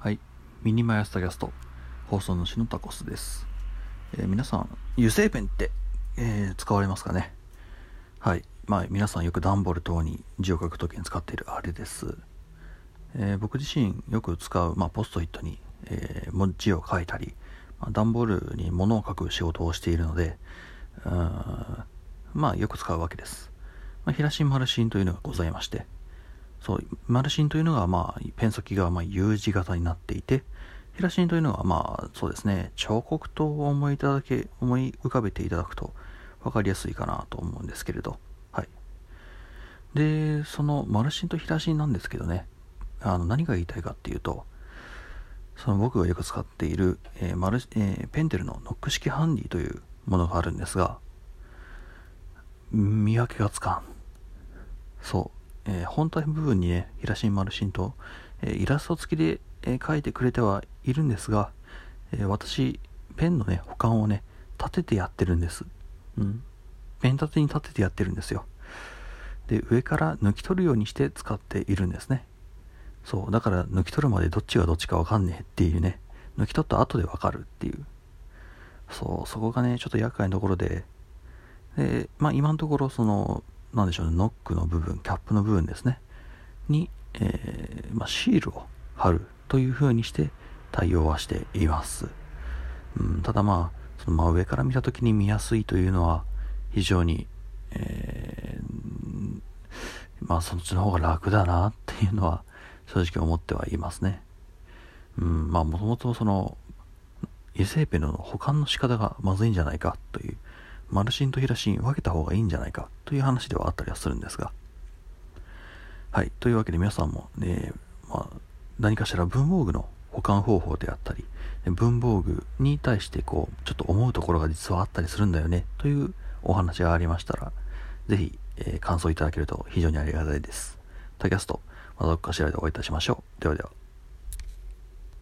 はい。 mini MY朝tacast、放送主のタコスです。えー、皆さん、油性ペンって、えー、使われますかね？はい。まあ、皆さんよく段ボール等に字を書くときに使っているあれです。えー、僕自身よく使う、まあ、ポストイットに、え文字を書いたり、まあ、段ボールに物を書く仕事をしているので、うんまあ、よく使うわけです。まあ、平芯丸芯というのがございまして、そう、丸芯というのが、まあ、ペン先がま U 字型になっていて、平芯というのは、まあ、そうですね、彫刻刀を思いいただけ、思い浮かべていただくと分かりやすいかなと思うんですけれど、はい。で、その丸芯と平芯なんですけどね、あの、何が言いたいかっていうと、その僕がよく使っている、えーマルえー、ペンテルのノック式ハンディというものがあるんですが、見分けがつかん。そう。えー、本体部分にね、平芯丸芯と、えー、イラスト付きで、えー、描いてくれてはいるんですが、え私、ペンのね、保管をね、立ててやってるんです。うん。ペン立てに立ててやってるんですよ。で、上から抜き取るようにして使っているんですね。そう、だから抜き取るまでどっちがどっちかわかんねえっていうね、抜き取った後でわかるっていう。そう、そこがね、ちょっと厄介なところで、で、まあ今のところその、なんでしょうね、ノックの部分、キャップの部分ですね、に、えー、まあ、シールを貼るという風にして対応はしています。うん、ただまあ、その真上から見た時に見やすいというのは非常に、えー、まあそっちの方が楽だなっていうのは正直思ってはいますね。うん、まあもともとその油性ペンの保管の仕方がまずいんじゃないかというマルシンとヒラシン分けた方がいいんじゃないかという話ではあったりはするんですが。はい。というわけで皆さんもね、まあ、何かしら文房具の保管方法であったり、文房具に対してこう、ちょっと思うところが実はあったりするんだよね、というお話がありましたら、ぜひ、えー、感想いただけると非常にありがたいです。タキャスト、またどっかしらでお会いいたしましょう。ではでは。